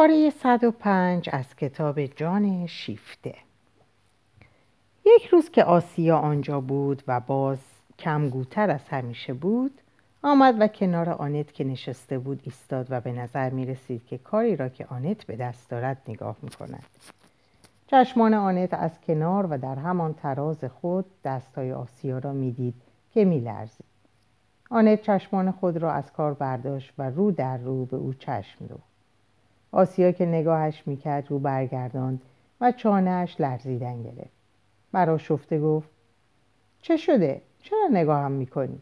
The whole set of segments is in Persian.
پاره 105 از کتاب جان شیفته. یک روز که آسیا آنجا بود و باز کمگوتر از همیشه بود آمد و کنار آنت که نشسته بود ایستاد و به نظر می رسید که کاری را که آنت به دست دارد نگاه می کند. چشمان آنت از کنار و در همان تراز خود دستای آسیا را می‌دید که میلرزید آنت چشمان خود را از کار برداشت و رو در رو به او چشم دوخت آسیا که نگاهش می‌کرد رو برگرداند و چانهاش لرزیدن گرفت برا شفته گفت چه شده؟ چرا نگاهم می‌کنی؟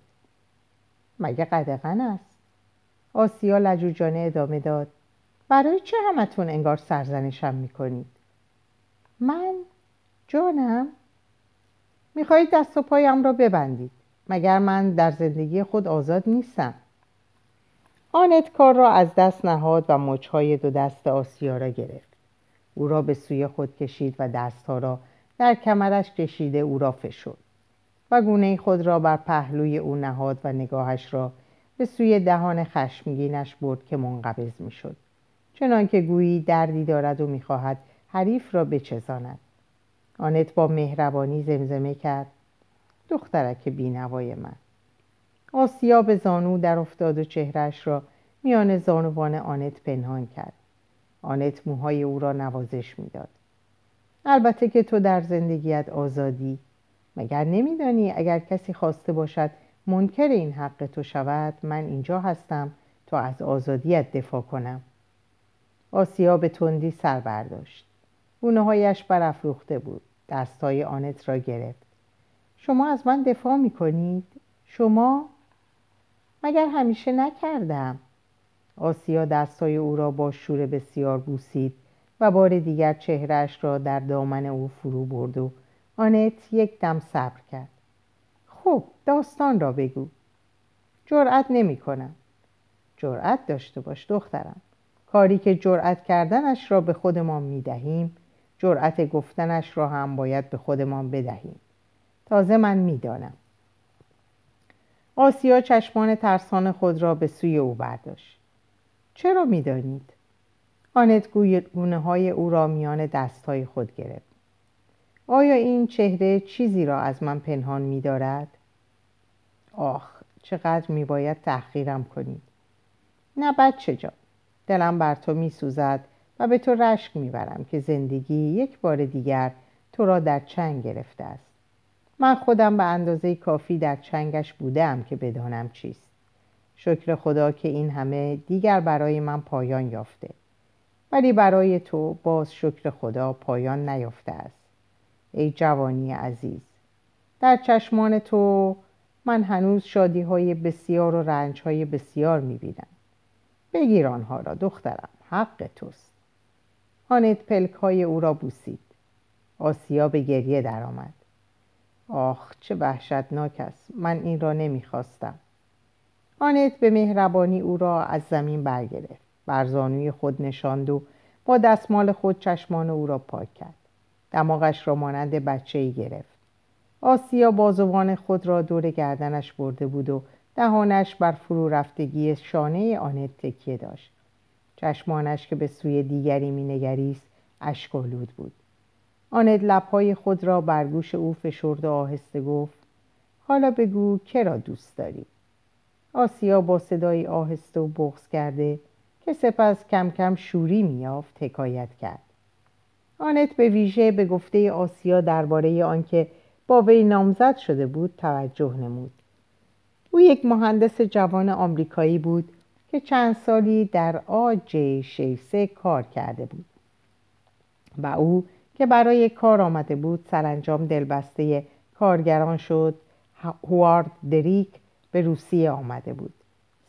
مگه قدغن است؟ آسیا لجوجانه ادامه داد برای چه همتون انگار سرزنشم می‌کنید؟ من؟ جانم؟ می‌خواهید دست و پایم را ببندید مگر من در زندگی خود آزاد نیستم آنت کار را از دست نهاد و مچهای دو دست آسیا را گرفت. او را به سوی خود کشید و دستها را در کمرش کشیده او را فشرد. و گونه خود را بر پهلوی او نهاد و نگاهش را به سوی دهان خشمگینش برد که منقبض می‌شد. چنانکه گویی دردی دارد و می‌خواهد حریف را بچزاند. آنت با مهربانی زمزمه کرد. دخترک بینوای من. آسیا به زانو در افتاد و چهرش را میان زانوان آنت پنهان کرد. آنت موهای او را نوازش می‌داد. البته که تو در زندگیت آزادی. مگر نمیدانی اگر کسی خواسته باشد منکر این حق تو شود من اینجا هستم تا از آزادیت دفاع کنم. آسیا به تندی سر برداشت. گونه هایش برافروخته بود. دستای آنت را گرفت. شما از من دفاع می کنید؟ شما؟ مگر همیشه نکردم؟ آسیا دستای او را با شور بسیار بوسید و بار دیگر چهرش را در دامن او فرو برد و آنت یک دم صبر کرد. خب داستان را بگو. جرأت نمی کنم. جرأت داشته باش دخترم. کاری که جرأت کردنش را به خودمان می دهیم جرأت گفتنش را هم باید به خودمان بدهیم. تازه من می‌دانم آسیا چشمان ترسان خود را به سوی او برداشت. چرا می‌دانید؟ آنت گونه های او را میان دست های خود گرفت. آیا این چهره چیزی را از من پنهان می دارد؟ آخ چقدر می باید تحقیرم کنید. نه بچه جا دلم بر تو می سوزد و به تو رشک می برم که زندگی یک بار دیگر تو را در چنگ گرفته است. من خودم به اندازه کافی در چنگش بودم که بدانم چیست. شکر خدا که این همه دیگر برای من پایان یافته. ولی برای تو باز شکر خدا پایان نیافته است. ای جوانی عزیز در چشمان تو من هنوز شادی های بسیار و رنج های بسیار می‌بینم. بگیر آنها را دخترم حق توست. آنت پلک های او را بوسید. آسیا به گریه درآمد. آخ چه وحشتناک است. من این را نمی‌خواستم. آنت به مهربانی او را از زمین برگرفت. بر زانوی خود نشاند و با دستمال خود چشمان او را پاک کرد. دماغش را مانند بچه ای گرفت. آسیا بازوان خود را دور گردنش برده بود و دهانش بر فرو رفتگی شانه آنت تکیه داشت. چشمانش که به سوی دیگری مینگریست اشکالود بود. آنت لبهای خود را بر گوش او فشرد و آهسته گفت حالا بگو که را دوست داری. آسیا با صدایی آهسته و بغز کرده که سپس کم کم شوری میافت حکایت کرد. آنت به ویژه به گفته آسیا درباره آنکه با وی نامزد شده بود توجه نمود. او یک مهندس جوان آمریکایی بود که چند سالی در آجی شیسه کار کرده بود و او که برای کار آمده بود سرانجام دلبسته کارگران شد. هوارد دریک به روسیه آمده بود.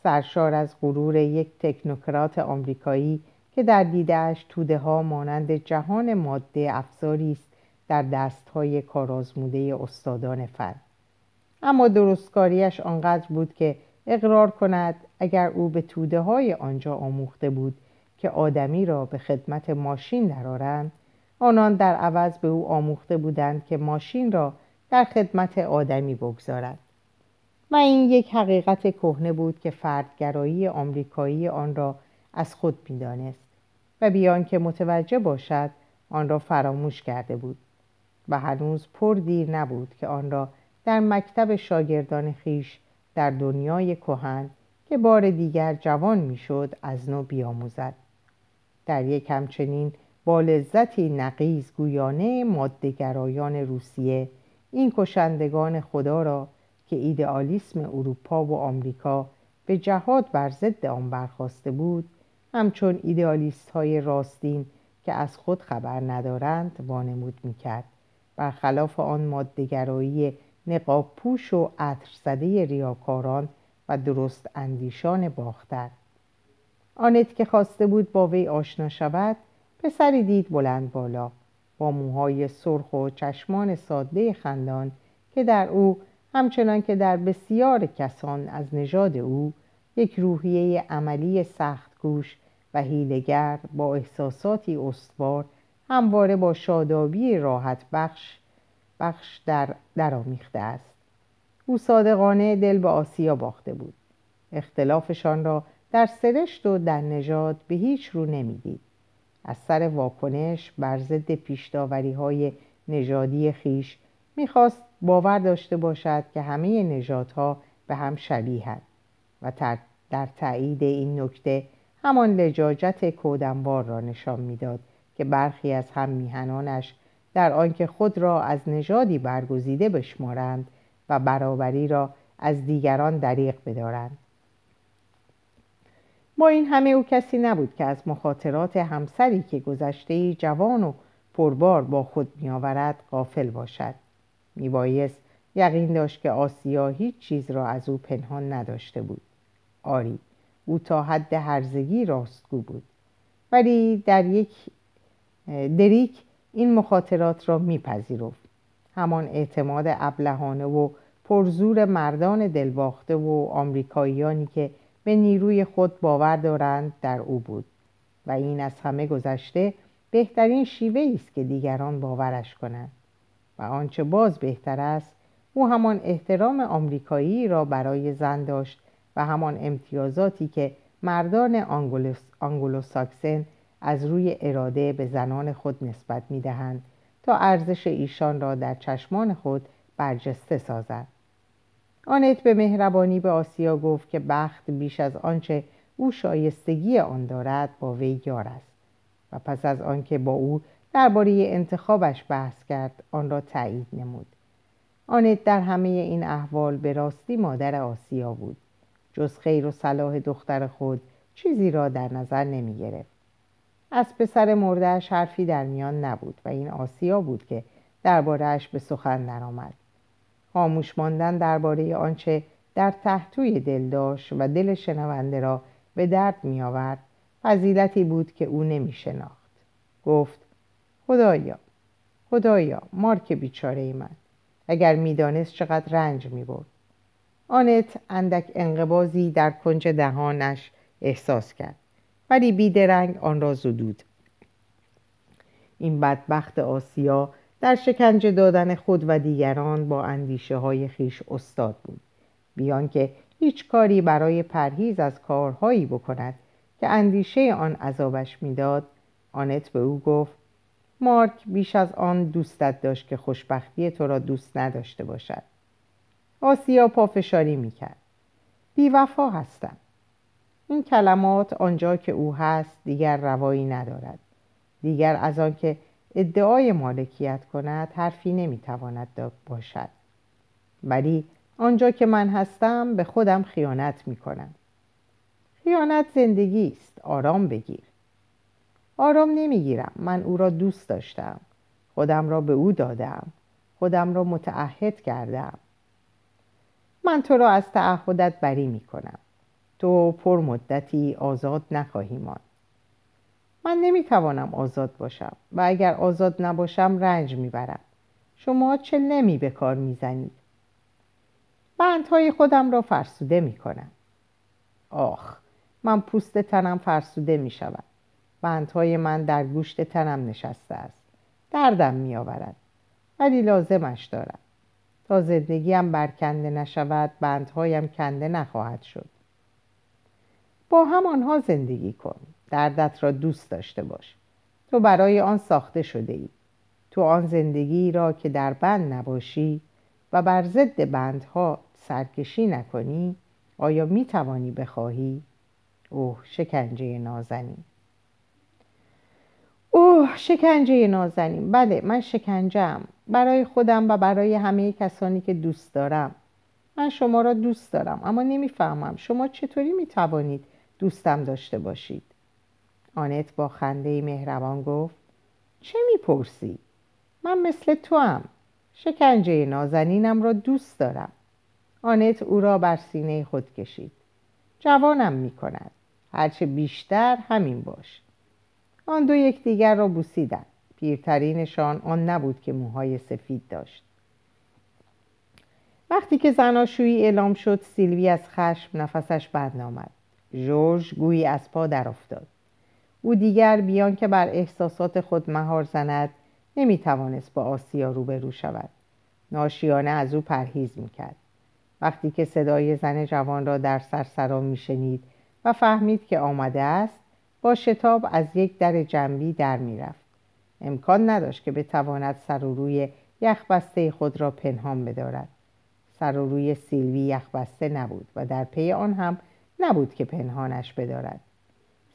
سرشار از غرور یک تکنوکرات آمریکایی که در دیدهش توده ها مانند جهان ماده افزاری است در دستهای کارآزموده استادان فن. اما درستکاریش آنقدر بود که اقرار کند اگر او به توده های آنجا آموخته بود که آدمی را به خدمت ماشین درآرند آنان در عوض به او آموخته بودند که ماشین را در خدمت آدمی بگذارد. و این یک حقیقت کهنه بود که فردگرایی آمریکایی آن را از خود می‌دانست و بیان که متوجه باشد آن را فراموش کرده بود و هنوز پر دیر نبود که آن را در مکتب شاگردان خیش در دنیای کهن که بار دیگر جوان می‌شد از نو بیاموزد. در یک همچنین با لذتی نقیز گویانه مادهگرایان روسیه این کشندگان خدا را که ایدئالیسم اروپا و آمریکا به جهاد بر ضد آن برخواسته بود همچون ایدئالیست های راستین که از خود خبر ندارند وانمود می‌کرد. برخلاف آن مادهگرایی نقاب پوش و عطر زده ریاکاران و درست اندیشان باختر. آنت که خواسته بود با وی آشنا شود پسری دید بلند بالا. با موهای سرخ و چشمان ساده خندان که در او همچنان که در بسیار کسان از نژاد او یک روحیه عملی سخت گوش و هیلگر با احساساتی استوار همواره با شادابی راحت بخش بخش در درآمیخته است. او صادقانه دل به آسیا باخته بود. اختلافشان را در سرشت و در نژاد به هیچ رو نمی‌دید. از سر واکنش بر ضد پیشداوری های نژادی خیش می‌خواست باور داشته باشد که همه نژادها به هم شبیهند و در تایید این نکته همان لجاجت کودنبار را نشان می‌داد که برخی از هم میهنانش در آنکه خود را از نژادی برگزیده بشمارند و برابری را از دیگران دریق بدارند. با این همه او کسی نبود که از مخاطرات همسری که گذشته جوان و پربار با خود میآورد غافل باشد. میبایست یقین داشت که آسیا هیچ چیز را از او پنهان نداشته بود. آری او تا حد هرزگی راستگو بود. ولی در یک دریک این مخاطرات را میپذیرفت. همان اعتماد ابلهانه و پرزور مردان دلباخته و آمریکاییانی که به نیروی خود باور دارند در او بود و این از همه گذشته بهترین شیوه است که دیگران باورش کنند و آنچه باز بهتر است او همان احترام آمریکایی را برای زن داشت و همان امتیازاتی که مردان آنگلو ساکسن از روی اراده به زنان خود نسبت می‌دهند تا ارزش ایشان را در چشمان خود برجسته سازد. آنت به مهربانی به آسیا گفت که بخت بیش از آنچه او شایستگی آن دارد با وی یار است و پس از آنکه با او درباره انتخابش بحث کرد آن را تایید نمود. آنت در همه این احوال به راستی مادر آسیا بود جز خیر و صلاح دختر خود چیزی را در نظر نمی گرفت. از پسر مردهش حرفی در میان نبود و این آسیا بود که دربارهش به سخن درآمد. خاموش ماندن درباره آنچه در تحتوی دل داشت و دل شنونده را به درد می آورد فضیلتی بود که او نمی شناخت گفت خدایا خدایا مارک بیچاره من. اگر می‌دانست چقدر رنج می برد آنت اندک انقبازی در کنج دهانش احساس کرد. ولی بیدرنگ آن را زدود. این بدبخت آسیا در شکنجه دادن خود و دیگران با اندیشه های خیش استاد بود. بیان که هیچ کاری برای پرهیز از کارهایی بکند که اندیشه آن عذابش می‌داد آنت به او گفت مارک بیش از آن دوستت داشت که خوشبختی تو را دوست نداشته باشد. آسیا پافشاری می‌کرد. بیوفا هستم. این کلمات آنجا که او هست دیگر روایی ندارد. دیگر از آنکه ادعای مالکیت کند حرفی نمی‌تواند باشد. ولی آنجا که من هستم به خودم خیانت می‌کنم. خیانت زندگی است. آرام بگیر. آرام نمی‌گیرم. من او را دوست داشتم. خودم را به او دادم. خودم را متعهد کردم. من تو را از تعهدت بری می‌کنم. تو پر مدتی آزاد نخواهی ماند. من نمی‌توانم آزاد باشم و اگر آزاد نباشم رنج می‌برم. شما چه نمی به کار می‌زنید؟ بندهای خودم را فرسوده می‌کنم. آخ من پوست تنم فرسوده می‌شود. بندهای من در گوشت تنم نشسته است. دردم میآورد. ولی لازمش دارم. تا زندگیم برکنده نشود بندهایم کنده نخواهد شد. با همانها زندگی کن دردت را دوست داشته باش. تو برای آن ساخته شده ای تو آن زندگی را که در بند نباشی و بر ضد بندها سرکشی نکنی آیا می توانی بخواهی؟ اوه شکنجه نازنین. اوه شکنجه نازنین. بله من شکنجم برای خودم و برای همه کسانی که دوست دارم. من شما را دوست دارم اما نمی‌فهمم شما چطوری می توانید دوستم داشته باشید؟ آنت با خنده مهربان گفت چه می‌پرسی؟ من مثل تو هم. شکنجه نازنینم را دوست دارم. آنت او را بر سینه خود کشید. جوانم می کند هرچه بیشتر همین باش. آن دو یکدیگر را بوسیدند. پیرترینشان آن نبود که موهای سفید داشت. وقتی که زناشویی اعلام شد سیلوی از خشم نفسش بند آمد. جورج گویی از پا در افتاد. او دیگر بیان که بر احساسات خود مهار زند نمی توانست با آسیا روبرو شود. ناشیانه از او پرهیز می‌کرد. وقتی که صدای زن جوان را در سرسرا میشنید و فهمید که آمده است با شتاب از یک در جنبی در می‌رفت. امکان نداشت که بتواند سر و روی یخبسته خود را پنهان بدارد. سر و روی سیلوی یخبسته نبود و در پی آن هم نبود که پنهانش بدارد.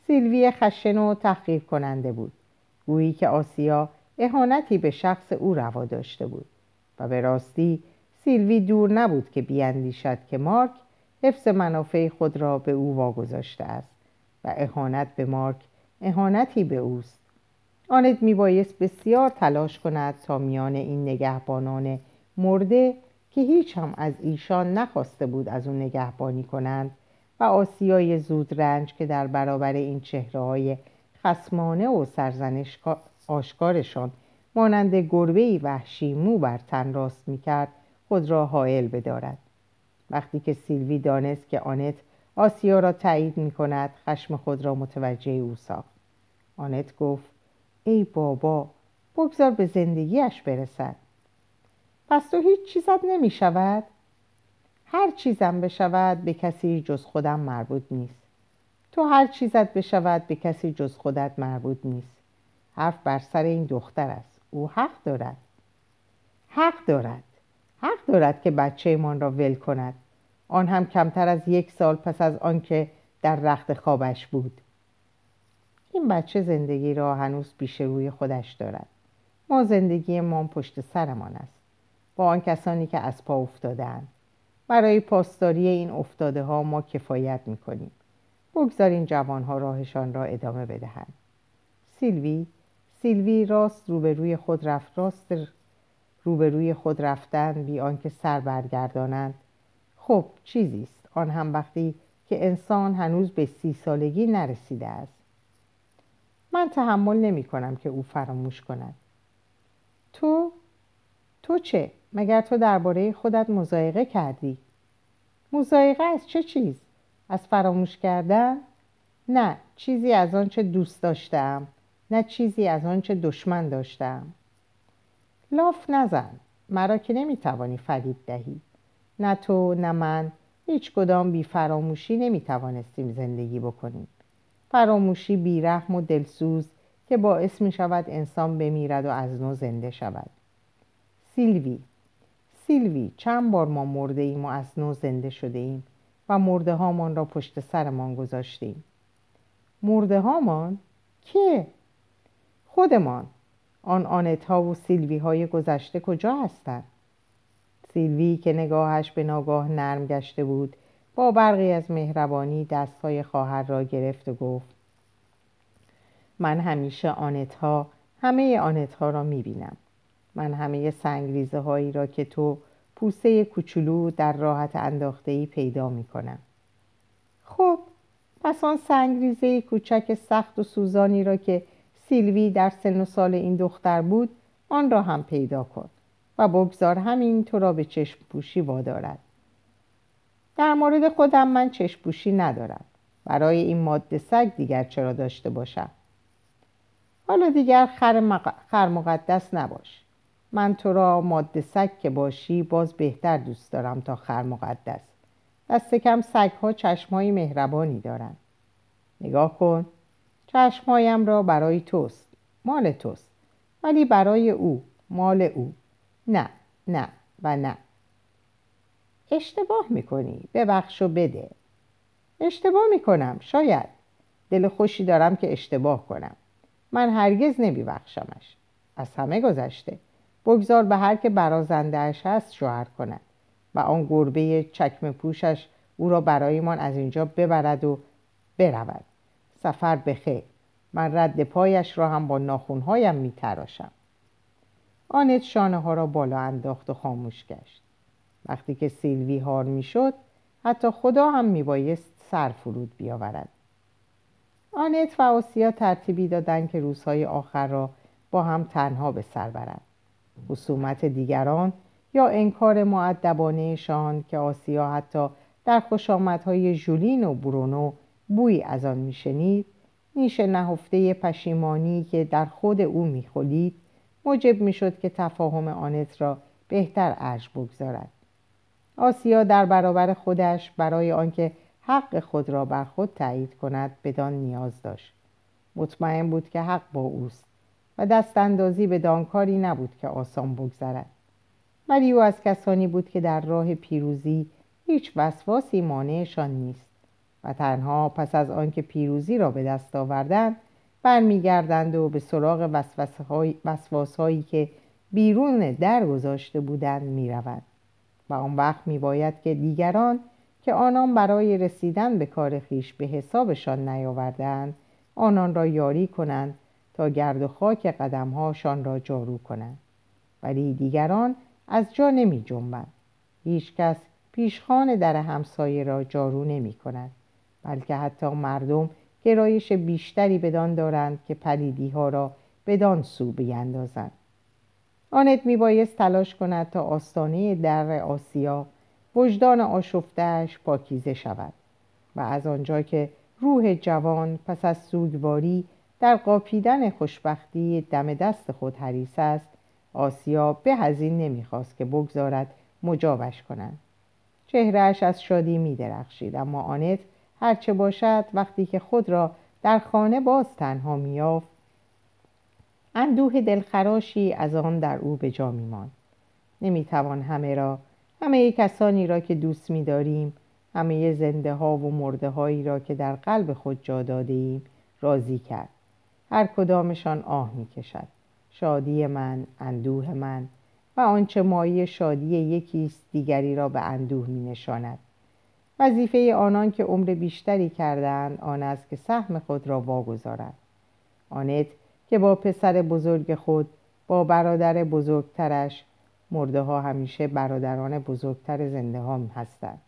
سیلوی خشن و تحقیر کننده بود. گویی که آسیا اهانتی به شخص او روا داشته بود و به راستی سیلوی دور نبود که بیاندیشد که مارک حفظ منافع خود را به او واگذاشته است و اهانت به مارک اهانتی به اوست. آنت میبایست بسیار تلاش کند تا میان این نگهبانان مرده که هیچ هم از ایشان نخواسته بود از او نگهبانی کنند و آسیای زود رنج که در برابر این چهره های خسمانه و سرزنش آشکارشان مانند گربه وحشی مو بر تن راست می‌کرد خود را حائل بدارد. وقتی که سیلوی دانست که آنت آسیا را تایید می کند خشم خود را متوجه او ساخت. آنت گفت ای بابا بگذار به زندگیش برسد. پس تو هیچ چیزت نمی شود؟ هر چیزم بشود به کسی جز خودم مربوط نیست. تو هر چیزت بشود به کسی جز خودت مربوط نیست. حرف بر سر این دختر است. او حق دارد. حق دارد. حق دارد که بچه من را ول کند. آن هم کمتر از یک سال پس از آنکه در رخت خوابش بود. این بچه زندگی را هنوز پیش روی خودش دارد. ما زندگی ما پشت سرمان است. با آن کسانی که از پا افتادند برای پاسداری این افتاده ها ما کفایت می‌کنیم. بگذارین جوانها راهشان را ادامه بدهند. سیلوی سیلوی راست روبروی خود رفت راست روبروی خود رفتن بی آنکه سر برگردانند. خب چیزی است. آن هم وقتی که انسان هنوز به سی سالگی نرسیده است. من تحمل نمی کنم که او فراموش کند. تو؟ تو چه؟ مگر تو درباره خودت مزایقه کردی؟ مزایقه از چه چیز؟ از فراموش کردن؟ نه چیزی از آنچه دوست داشتم نه چیزی از آنچه دشمن داشتم. لاف نزن مرا که نمی‌توانی فریب دهی. نه تو نه من هیچ کدام بی فراموشی نمی توانستیم زندگی بکنیم. فراموشی بی رحم و دلسوز که باعث می شود انسان بمیرد و از نو زنده شود. سیلوی سیلوی چند بار ما مرده ایم و از نو زنده شده ایم و مرده هامان را پشت سرمان گذاشتیم مرده هامان؟ که؟ خودمان آن آنت ها و سیلوی های گذشته کجا هستند؟ سیلوی که نگاهش به ناگاه نرم گشته بود با برقی از مهربانی دستهای خواهر را گرفت و گفت من همیشه آنت ها همه آنت ها را می بینم من همه سنگریزه هایی را که تو پوسه کوچولو در راحت انداخته ای پیدا می کنم خب پس آن سنگریزه کوچک سخت و سوزانی را که سیلوی در سن و سال این دختر بود آن را هم پیدا کن و بگذار همین تو را به چشم پوشی وادارد. در مورد خودم من چشم پوشی ندارم. برای این ماده سگ دیگر چرا داشته باشم؟ حالا دیگر خر, خر مقدس نباش. من تو را ماده سگ که باشی باز بهتر دوست دارم تا خر مقدس. دست کم سگ ها چشم های مهربانی دارند نگاه کن چشمهایم را برای توست مال توست ولی برای او مال او. نه نه و نه. اشتباه می‌کنی ببخش و بده. اشتباه می‌کنم شاید. دل خوشی دارم که اشتباه کنم. من هرگز نمیبخشمش. از همه گذشته. بگذار به هر که برازندهش هست شوهر کند و آن گربه چکم پوشش او را برایمان از اینجا ببرد و برود. سفر بخیر من رد پایش را هم با ناخونهایم میتراشم. آنت شانه ها را بالا انداخت و خاموش گشت. وقتی که سیلوی هار می‌شد حتی خدا هم میبایست سر فرود بیاورد. آنت و آسیا ترتیبی دادند که روزهای آخر را با هم تنها به سر برند. خصومت دیگران یا انکار معدبانهشان که آسیا حتی در خوشامدهای ژولین و برونو بوی از آن میشنید نیش نهفته پشیمانی که در خود او میخولید موجب می‌شد که تفاهم آنت را بهتر ارج بگذارد. آسیا در برابر خودش برای آنکه حق خود را بر خود تایید کند بدان نیاز داشت. مطمئن بود که حق با اوست. و دست اندازی به دانکاری نبود که آسان بگذرد. ولی او از کسانی بود که در راه پیروزی هیچ وسواسی مانعشان نیست و تنها پس از آنکه پیروزی را به دست آوردند برمیگردند و به سراغ وسواسهایی که بیرون در گذاشته بودند می‌روند. و آن وقت میباید که دیگران که آنان برای رسیدن به کار خیش به حسابشان نیاوردند آنان را یاری کنند تا گرد و خاک قدمهاشان را جارو کنند. ولی دیگران از جا نمی جنبند. هیچ کس پیشخان در همسایه را جارو نمی کند. بلکه حتی مردم گرایش بیشتری بدان دارند که پلیدی ها را بدان سو بیندازند. آنت میبایست تلاش کند تا آستانه در آسیا وجدان آشفتهش پاکیزه شود و از آنجا که روح جوان پس از سوگواری در قاپیدن خوشبختی دم دست خود حریص است. آسیا به هزین نمی‌خواست که بگذارد مجابش کنند. چهرهش از شادی میدرخشید اما آنت هرچه باشد وقتی که خود را در خانه باز تنها میافت اندوه دلخراشی از آن در او به جا میماند. نمی‌توان همه را همه کسانی را که دوست میداریم همه زنده ها و مرده هایی را که در قلب خود جا داده ایم راضی کرد. هر کدامشان آه می‌کشد. شادی من اندوه من و آنچه مایی شادی یکیست دیگری را به اندوه می نشاند وظیفه آنان که عمر بیشتری کردند آن است که سهم خود را واگذارند. آنت که با پسر بزرگ خود با برادر بزرگترش مرده ها همیشه برادران بزرگتر زنده ها هستند.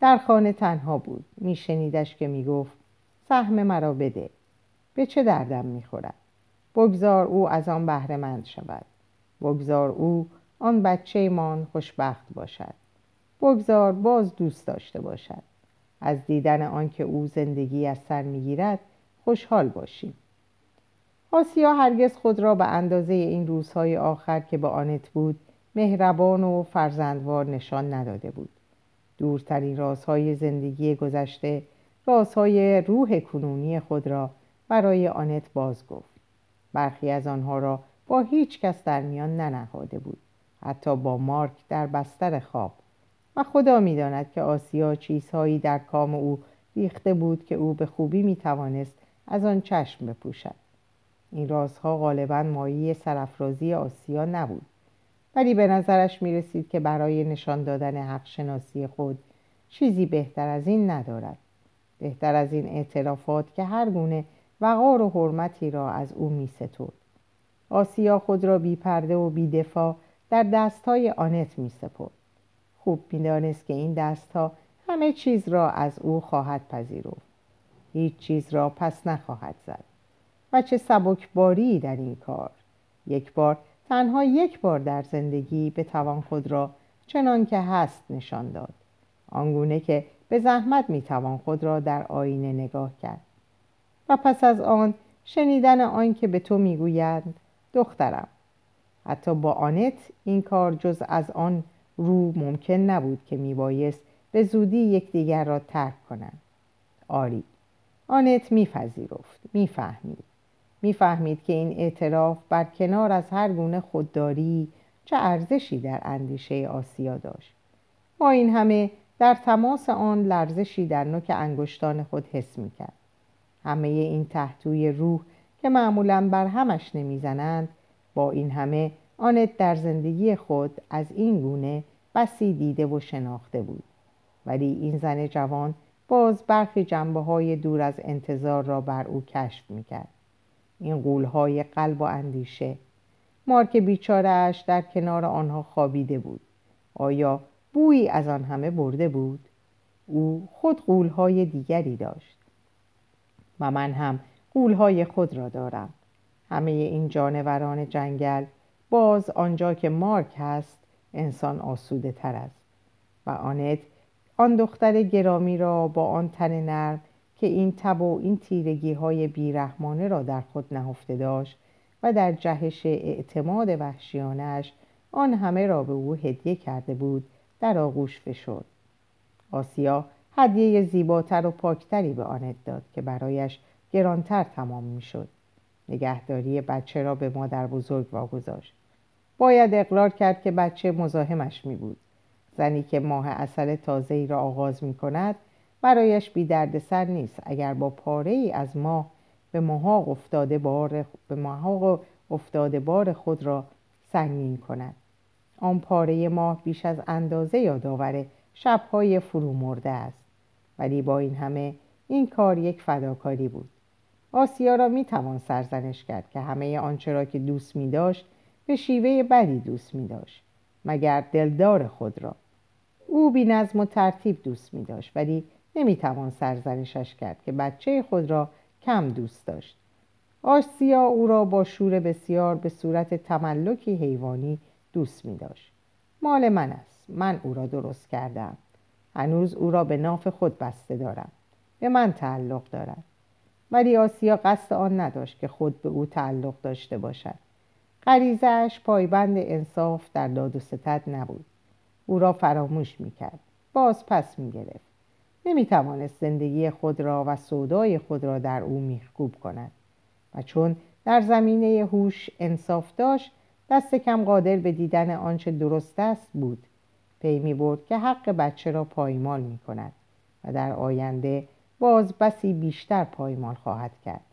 در خانه تنها بود. میشنیدش که می‌گفت سهم مرا بده. به چه دردم می‌خورد. بگذار او از آن بهره مند شود. بگذار او آن بچه مان خوشبخت باشد. بگذار باز دوست داشته باشد. از دیدن آنکه او زندگی از سر می‌گیرد خوشحال باشیم. آسیا هرگز خود را به اندازه این روزهای آخر که به آنت بود مهربان و فرزندوار نشان نداده بود. دورترین رازهای زندگی گذشته رازهای روح کنونی خود را برای آنت باز گفت. برخی از آنها را با هیچ کس در میان ننهاده بود. حتی با مارک در بستر خواب. و خدا می‌داند که آسیا چیزهایی در کام او ریخته بود که او به خوبی می‌توانست از آن چشم بپوشد. این رازها غالبا مایی سرافرازی آسیا نبود. ولی به نظرش می رسید که برای نشان دادن حق شناسی خود چیزی بهتر از این ندارد. بهتر از این اعترافات که هر گونه وقار و حرمتی را از او می ستود. آسیا خود را بی پرده و بی دفاع در دستهای آنت می سپرد. خوب می دانست که این دستها همه چیز را از او خواهد پذیرفت. هیچ چیز را پس نخواهد زد. و چه سبکباری در این کار. یک بار تنها یک بار در زندگی به توان خود را چنان که هست نشان داد. آنگونه که به زحمت می توان خود را در آینه نگاه کرد. و پس از آن شنیدن آن که به تو می‌گویند دخترم. حتی با آنت این کار جز از آن رو ممکن نبود که میبایست به زودی یکدیگر را ترک کنند. آری آنت میپذیرفت می‌فهمید. می‌فهمید که این اعتراف بر کنار از هر گونه خودداری چه ارزشی در اندیشه آسیا داشت. با این همه در تماس آن لرزشی در نوک انگشتان خود حس می‌کرد. همه این تحتوی روح که معمولا بر همش نمی‌زنند با این همه آنت در زندگی خود از این گونه بسی دیده و شناخته بود. ولی این زن جوان باز برخی جنبه های دور از انتظار را بر او کشف می‌کرد. این قولهای قلب و اندیشه مارک بیچارهاش در کنار آنها خوابیده بود. آیا بویی از آن همه برده بود؟ او خود قولهای دیگری داشت. و من هم قولهای خود را دارم. همه این جانوران جنگل باز آنجا که مارک هست انسان آسوده تر است و آنت آن دختر گرامی را با آن تن نرم که این تب و این تیرگی های بیرحمانه را در خود نهفته داشت و در جهش اعتماد وحشیانش آن همه را به او هدیه کرده بود در آغوش فشرد. آسیا هدیه زیباتر و پاکتری به آنت داد که برایش گرانتر تمام می‌شد. نگهداری بچه را به مادر بزرگ واگذاشت. باید اقرار کرد که بچه مزاحمش می بود زنی که ماه اصل تازه ای را آغاز می کند برایش بی سر نیست. اگر با پاره ای از ماه به محاق افتاده بار, به افتاده بار خود را سنگین کند. آن پاره ماه بیش از اندازه یادآور شبهای فرو مرده است. ولی با این همه این کار یک فداکاری بود. آسیا را می توان سرزنش کرد که همه آنچه را که دوست می داشت به شیوه بدی دوست می داشت مگر دلدار خود را. او بی نظم و ترتیب دوست می داشت ولی نمی توان سرزنشش کرد که بچه خود را کم دوست داشت. آسیا او را با شور بسیار به صورت تملکی حیوانی دوست می داشت مال من است. من او را درست کردم. هنوز او را به ناف خود بسته دارم. به من تعلق دارد. ولی آسیا قصد آن نداشت که خود به او تعلق داشته باشد. غریزهاش پایبند انصاف در داد و ستد نبود. او را فراموش می‌کرد. باز پس می‌گرفت. نمی‌توانست زندگی خود را و سودای خود را در او میخکوب کند. و چون در زمینه هوش انصاف داشت دست کم قادر به دیدن آنچه درست است بود. پی می برد که حق بچه را پایمال می کند و در آینده باز بسی بیشتر پایمال خواهد کرد.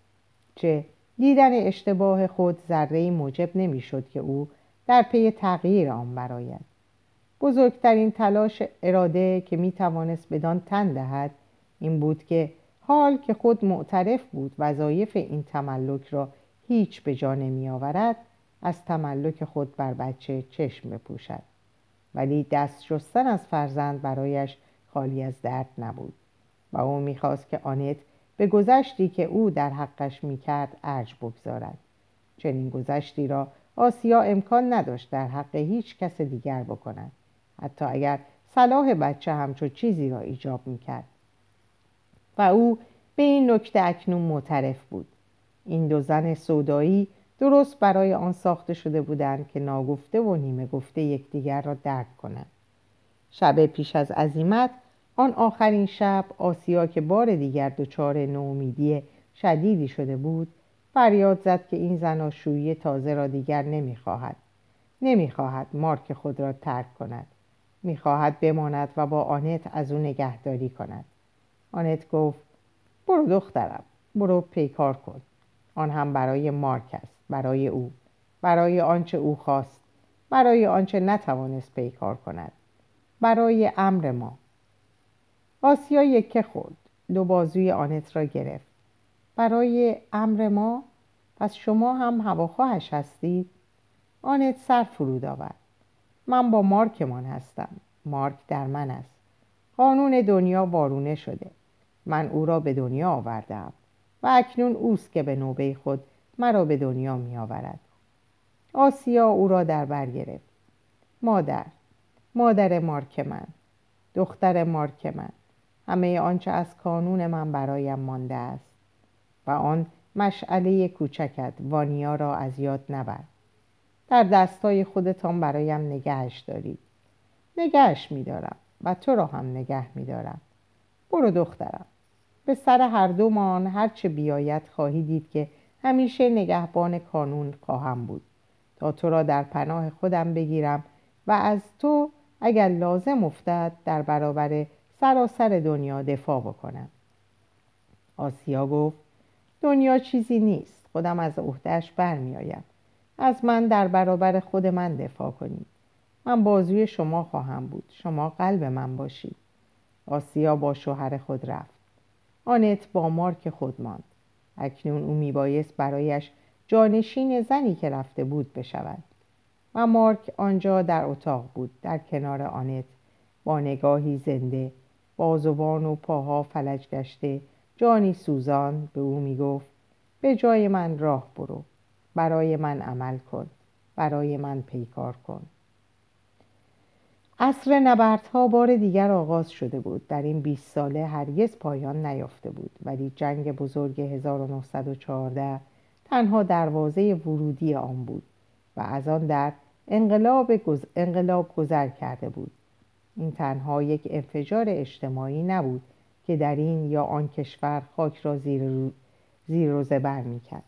چه دیدن اشتباه خود ذره موجب نمی‌شد که او در پی تغییر آن براید بزرگترین تلاش اراده که می توانست بدان تن دهد این بود که حال که خود معترف بود وظایف این تملک را هیچ به جا نمی آورد از تملک خود بر بچه چشم بپوشد. ولی دست شستن از فرزند برایش خالی از درد نبود و او می‌خواست که آنت به گذشتی که او در حقش می‌کرد ارج بگذارد. چنین گذشتی را آسیا امکان نداشت در حق هیچ کس دیگر بکند حتی اگر صلاح بچه همچو چیزی را ایجاب می‌کرد. و او به این نکته اکنون معترف بود. این دو زن سودایی درست برای آن ساخته شده بودند که ناگفته و نیمه گفته یکدیگر را درک کنند. شب پیش از عزیمت آن آخرین شب آسیا که بار دیگر دچار نومیدی شدیدی شده بود فریاد زد که این زناشویی تازه را دیگر نمی‌خواهد. نمی‌خواهد مارک خود را ترک کند. می‌خواهد بماند و با آنت از او نگهداری کند. آنت گفت برو دخترم برو پیکار کن. آن هم برای مارک است. برای او برای آنچه او خواست برای آنچه نتوانست پیکار کند. برای امر ما. آسیا یکه خورد دو بازوی آنت را گرفت. برای امر ما پس شما هم هواخواهش هستید؟ آنت سر فرود آورد. من با مارکمان هستم. مارک در من است. قانون دنیا وارونه شده. من او را به دنیا آوردم و اکنون اوست که به نوبه خود مرا به دنیا می آورد آسیا او را در بر گرفت. مادر مادر مارک من دختر مارک من همه آنچه از کانون من برایم مانده است و آن مشعله کوچکت وانیا را از یاد نبر. در دستای خودتان برایم نگهش دارید. نگهش میدارم و تو را هم نگه میدارم. برو دخترم. به سر هر دومان هرچه بیاید خواهی دید که همیشه نگهبان کانون خواهم بود. تا تو را در پناه خودم بگیرم و از تو اگر لازم افتد در برابر سراسر دنیا دفاع بکنم. آسیا گفت دنیا چیزی نیست. خودم از عهدهش برمیآیم. از من در برابر خود من دفاع کنید من بازوی شما خواهم بود. شما قلب من باشید. آسیا با شوهر خود رفت. آنت با مارک خود ماند. اکنون او میبایست برایش جانشین زنی که رفته بود بشود. و مارک آنجا در اتاق بود در کنار آنت. با نگاهی زنده بازوان و پاها فلج گشته جانی سوزان به او می‌گفت به جای من راه برو برای من عمل کن برای من پیکار کن. عصر نبردها بار دیگر آغاز شده بود. در این 20 ساله هرگز پایان نیافته بود. ولی جنگ بزرگ 1914 تنها دروازه ورودی آن بود و از آن در انقلاب, انقلاب گذر کرده بود. این تنها یک انفجار اجتماعی نبود که در این یا آن کشور خاک را زیر, زیر و زبر می‌کرد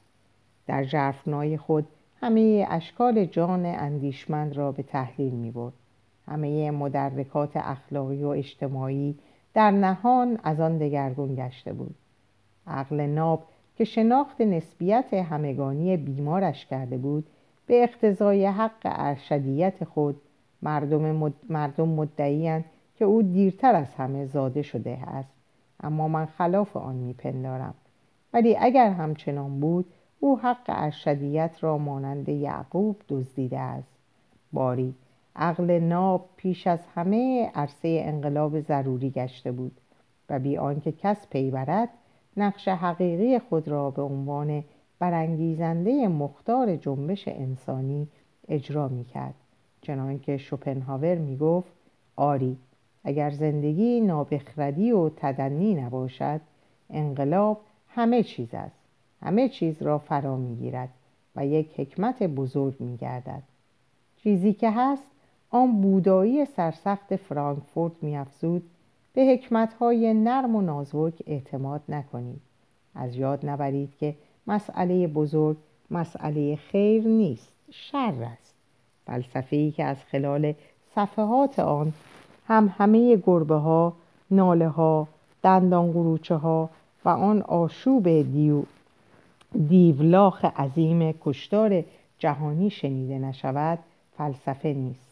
در جرفنای خود همه اشکال جان اندیشمند را به تحلیل می برد. همه مدرکات اخلاقی و اجتماعی در نهان از آن دگرگون گشته بود. عقل ناب که شناخت نسبیت همگانی بیمارش کرده بود به اقتضای حق ارشدیت خود مردم, مد... مردم مدعیند که او دیرتر از همه زاده شده است. اما من خلاف آن میپندارم. ولی اگر همچنان بود او حق ارشدیت را مانند یعقوب دزدیده است. باری عقل ناب پیش از همه عرصه انقلاب ضروری گشته بود و بی آنکه کس پی برد نقش حقیقی خود را به عنوان برانگیزنده مختار جنبش انسانی اجرا می کرد چنانکه شوپنهاور می گفت آری اگر زندگی نابخردی و تدنی نباشد انقلاب همه چیز است. همه چیز را فرا می گیرد و یک حکمت بزرگ می گردد چیزی که هست آن بودایی سرسخت فرانکفورت می افزود به حکمتهای نرم و نازک اعتماد نکنید. از یاد نبرید که مسئله بزرگ مسئله خیر نیست شر است. فلسفه‌ای که از خلال صفحات آن هم همه گربه ها ناله ها دندان قروچه ها و آن آشوب دیو دیولاخ عظیم کشتار جهانی شنیده نشود فلسفه نیست.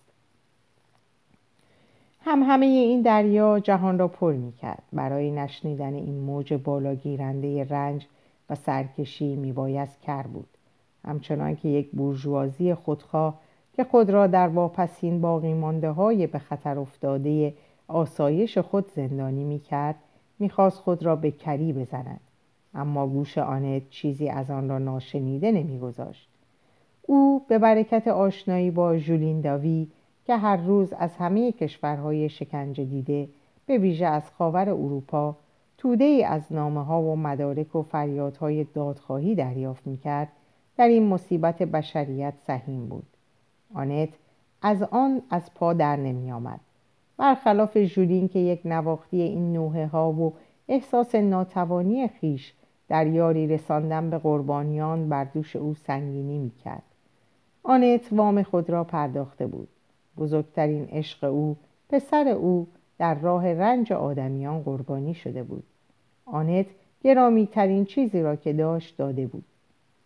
هم همه این دریا جهان را پر می کرد برای نشنیدن این موج بالاگیرنده رنج و سرکشی می بایست کر بود. همچنان که یک بورژوازی خودخواه که خود را در واپسین باقی مانده های به خطر افتاده آسایش خود زندانی می کرد می خواست خود را به کری بزند. اما گوش آنت چیزی از آن را ناشنیده نمیگذاشت. او به برکت آشنایی با ژولین داوی که هر روز از همه کشورهای شکنجه دیده به ویژه از خاور اروپا توده ای از نامه ها و مدارک و فریادهای دادخواهی دریافت می‌کرد در این مصیبت بشریت سهیم بود. آنت از آن از پا در نمی آمد برخلاف ژولین که یک نواختی این نوحه ها و احساس ناتوانی خیش در یاری رساندن به قربانیان بر دوش او سنگینی می‌کرد. آنت وام خود را پرداخته بود. بزرگترین عشق او پسر او در راه رنج آدمیان قربانی شده بود. آنت گرامی ترین چیزی را که داشت داده بود.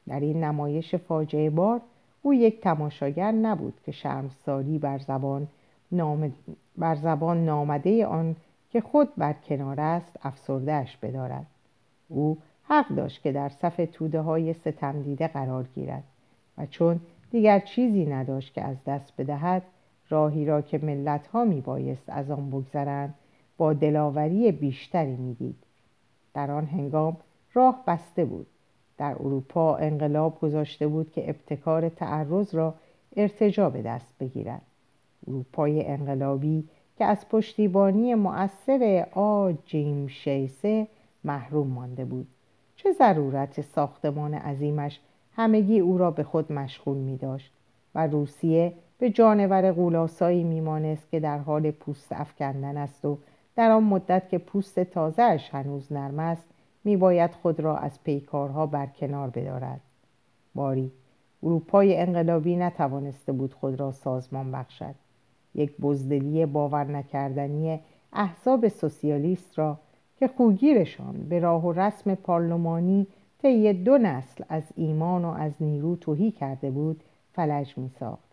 در این نمایش فاجعه بار او یک تماشاگر نبود که شرمساری بر زبان نام... بر زبان نامده آن که خود بر کنار است افسردهش بدارد. او حق داشت که در صف توده های ستم دیده قرار گیرد و چون دیگر چیزی نداشت که از دست بدهد راهی را که ملت ها می بایست از آن بگذرند با دلاوری بیشتری می‌دید. در آن هنگام راه بسته بود. در اروپا انقلاب گذاشته بود که ابتکار تعرض را ارتجا به دست بگیرد. اروپای انقلابی که از پشتیبانی مؤثر آ جیم شیسه محروم مانده بود. چه ضرورت ساختمان عظیمش همگی او را به خود مشغول می داشت و روسیه به جانور غولاسایی میمانست که در حال پوست افکندن است و در آن مدت که پوست تازهش هنوز نرم است میباید خود را از پیکارها برکنار بدارد. باری اروپای انقلابی نتوانسته بود خود را سازمان بخشد. یک بزدلی باور نکردنی احزاب سوسیالیست را که خوگیرشان به راه و رسم پارلمانی طی دو نسل از ایمان و از نیرو توهی کرده بود فلج میساخت.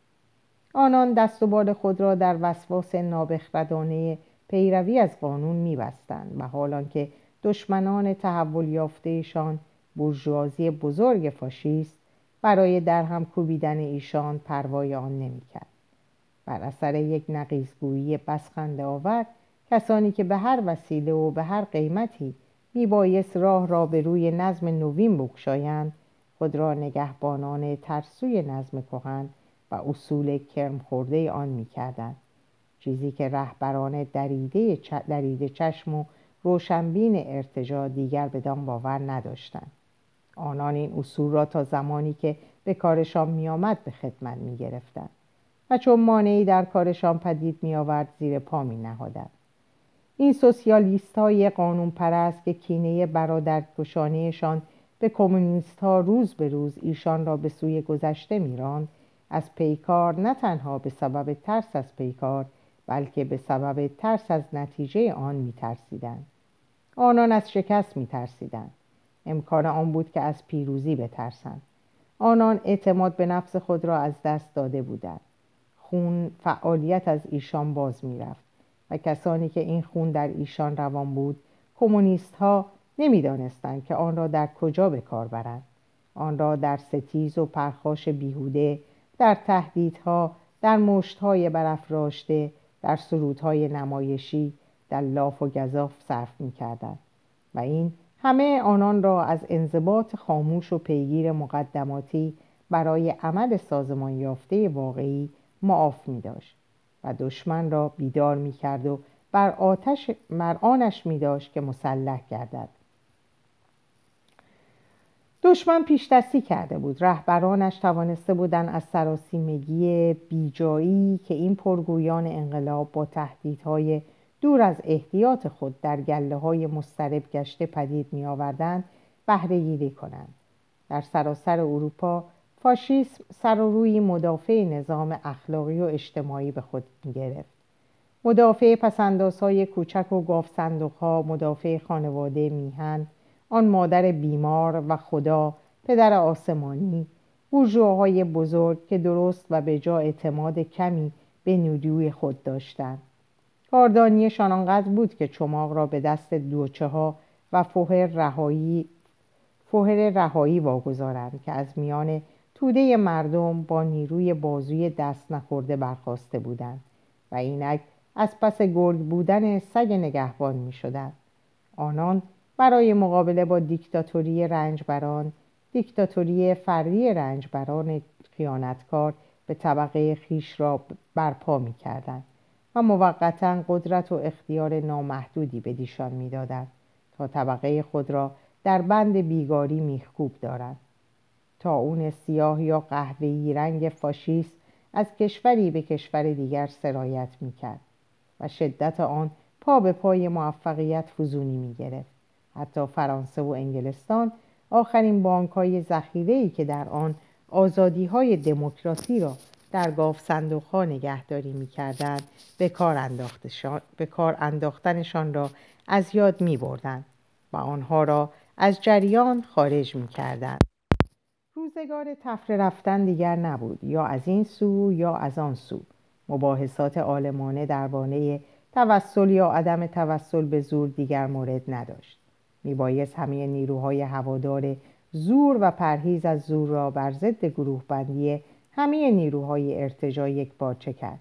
آنان دست و بال خود را در وسواس نابخردانه پیروی از قانون میبستند و حالان که دشمنان تحول یافتهشان برجوازی بزرگ فاشیست برای در هم کوبیدن ایشان پروای آن نمی‌کرد. بر اثر یک نقیزگویی بسخنده آور کسانی که به هر وسیله و به هر قیمتی میبایست راه را به روی نظم نوین بکشایند خود را نگهبانان ترسوی نظم کهن و اصول کرم خورده آن می‌کردند چیزی که رهبران دریده, دریده چشم و روشنبین ارتجا دیگر بدان باور نداشتند آنان این اصول را تا زمانی که به کارشان میآمد به خدمت می‌گرفتند و چون مانعی در کارشان پدید میآورد زیر پا می نهادند. این سوسیالیست های قانون پرست که کینه برادرگشانهشان به کمونیست ها روز به روز ایشان را به سوی گذشته میراند از پیکار نه تنها به سبب ترس از پیکار بلکه به سبب ترس از نتیجه آن میترسیدند. آنان از شکست میترسیدند. امکان آن بود که از پیروزی بترسند. آنان اعتماد به نفس خود را از دست داده بودند. خون فعالیت از ایشان باز می‌رفت و کسانی که این خون در ایشان روان بود کمونیست ها که آن را در کجا به کار برند. آن را در ستیز و پرخاش بیهوده در تهدیدها در مشتهای برافراشته در سرودهای نمایشی در لاف و گذاف صرف می‌کردند و این همه آنان را از انضباط خاموش و پیگیر مقدماتی برای عمل سازمان یافته واقعی معاف می داشت و دشمن را بیدار می کرد و بر آتش مرآنش می داشت که مسلح گردد. دشمن پیش دستی کرده بود. رهبرانش توانسته بودند از سراسیمگی بیجایی که این پرگویان انقلاب با تهدیدهای دور از احتیاط خود در گله های مسترب گشته پدید می آوردند بهره گیری کنند. در سراسر اروپا فاشیسم سر و روی مدافع نظام اخلاقی و اجتماعی به خود می گرفت. مدافع پسندازهای کوچک و گاف ها مدافع خانواده میهن آن مادر بیمار و خدا پدر آسمانی بورژواهای بزرگ که درست و به جا اعتماد کمی به نیروی خود داشتند کاردانیشان آنقدر بود که چماق را به دست دوچه ها و فوهر رهایی فوهر رهایی واگذارند که از میان توده مردم با نیروی بازوی دست نخورده برخواسته بودند و اینک از پس گرگ بودن سگ نگهبان می شدند. آنان برای مقابله با دیکتاتوری رنجبران دیکتاتوری فردی رنجبران خیانتکار به طبقه خیش را برپا می کردن و موقتا قدرت و اختیار نامحدودی به دیشان می‌دادند تا طبقه خود را در بند بیگاری میخکوب دارند. تا اون سیاه یا قهوه‌ای رنگ فاشیست از کشوری به کشور دیگر سرایت می‌کرد و شدت آن پا به پای موفقیت فزونی می‌گرفت. حتی فرانسه و انگلستان آخرین بانک های ای که در آن آزادی های دموکراسی را در گاف صندوق ها نگهداری می کردن به کار, به کار انداختنشان را از یاد می بردن و آنها را از جریان خارج می کردن. روزگار تفره رفتن دیگر نبود یا از این سو یا از آن سو مباحثات آلمانه درباره توسل یا عدم توسل به زور دیگر مورد نداشت میبایست همه نیروهای هوادار زور و پرهیز از زور را بر ضد گروه بندی همه نیروهای ارتجا یک بارچه کرد.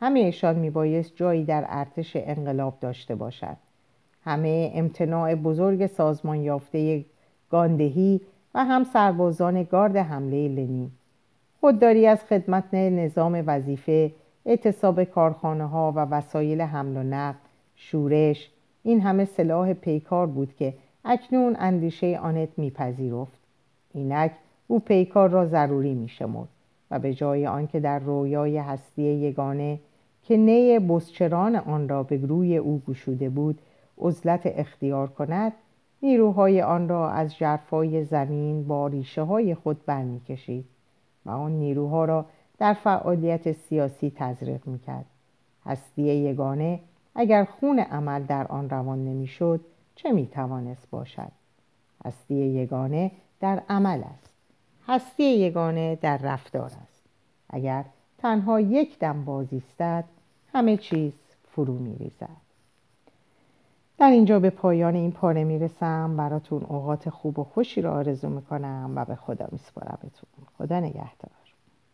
همهشان میبایست جایی در ارتش انقلاب داشته باشد همه امتناع بزرگ سازمان یافته گاندهی و هم سربازان گارد حمله لنین. خودداری از خدمت نظام وظیفه اعتصاب کارخانه ها و وسایل حمل و نقل شورش این همه سلاح پیکار بود که اکنون اندیشه آنت میپذیرفت. اینک او پیکار را ضروری میشمرد و به جای آنکه در رویای هستی یگانه که نی بزچران آن را به روی او گشوده بود عزلت اختیار کند نیروهای آن را از جرفای زمین با ریشه های خود برمیکشید و آن نیروها را در فعالیت سیاسی تزریق می‌کرد. هستی یگانه اگر خون عمل در آن روان نمی‌شد چه می‌توانست باشد؟ هستی یگانه در عمل است. هستی یگانه در رفتار است. اگر تنها یک دم بازیستد همه چیز فرو میریزد. در اینجا به پایان این پاره می‌رسم. براتون اوقات خوب و خوشی را آرزو می‌کنم و به خدا میسپارمتون. خدا نگهدار.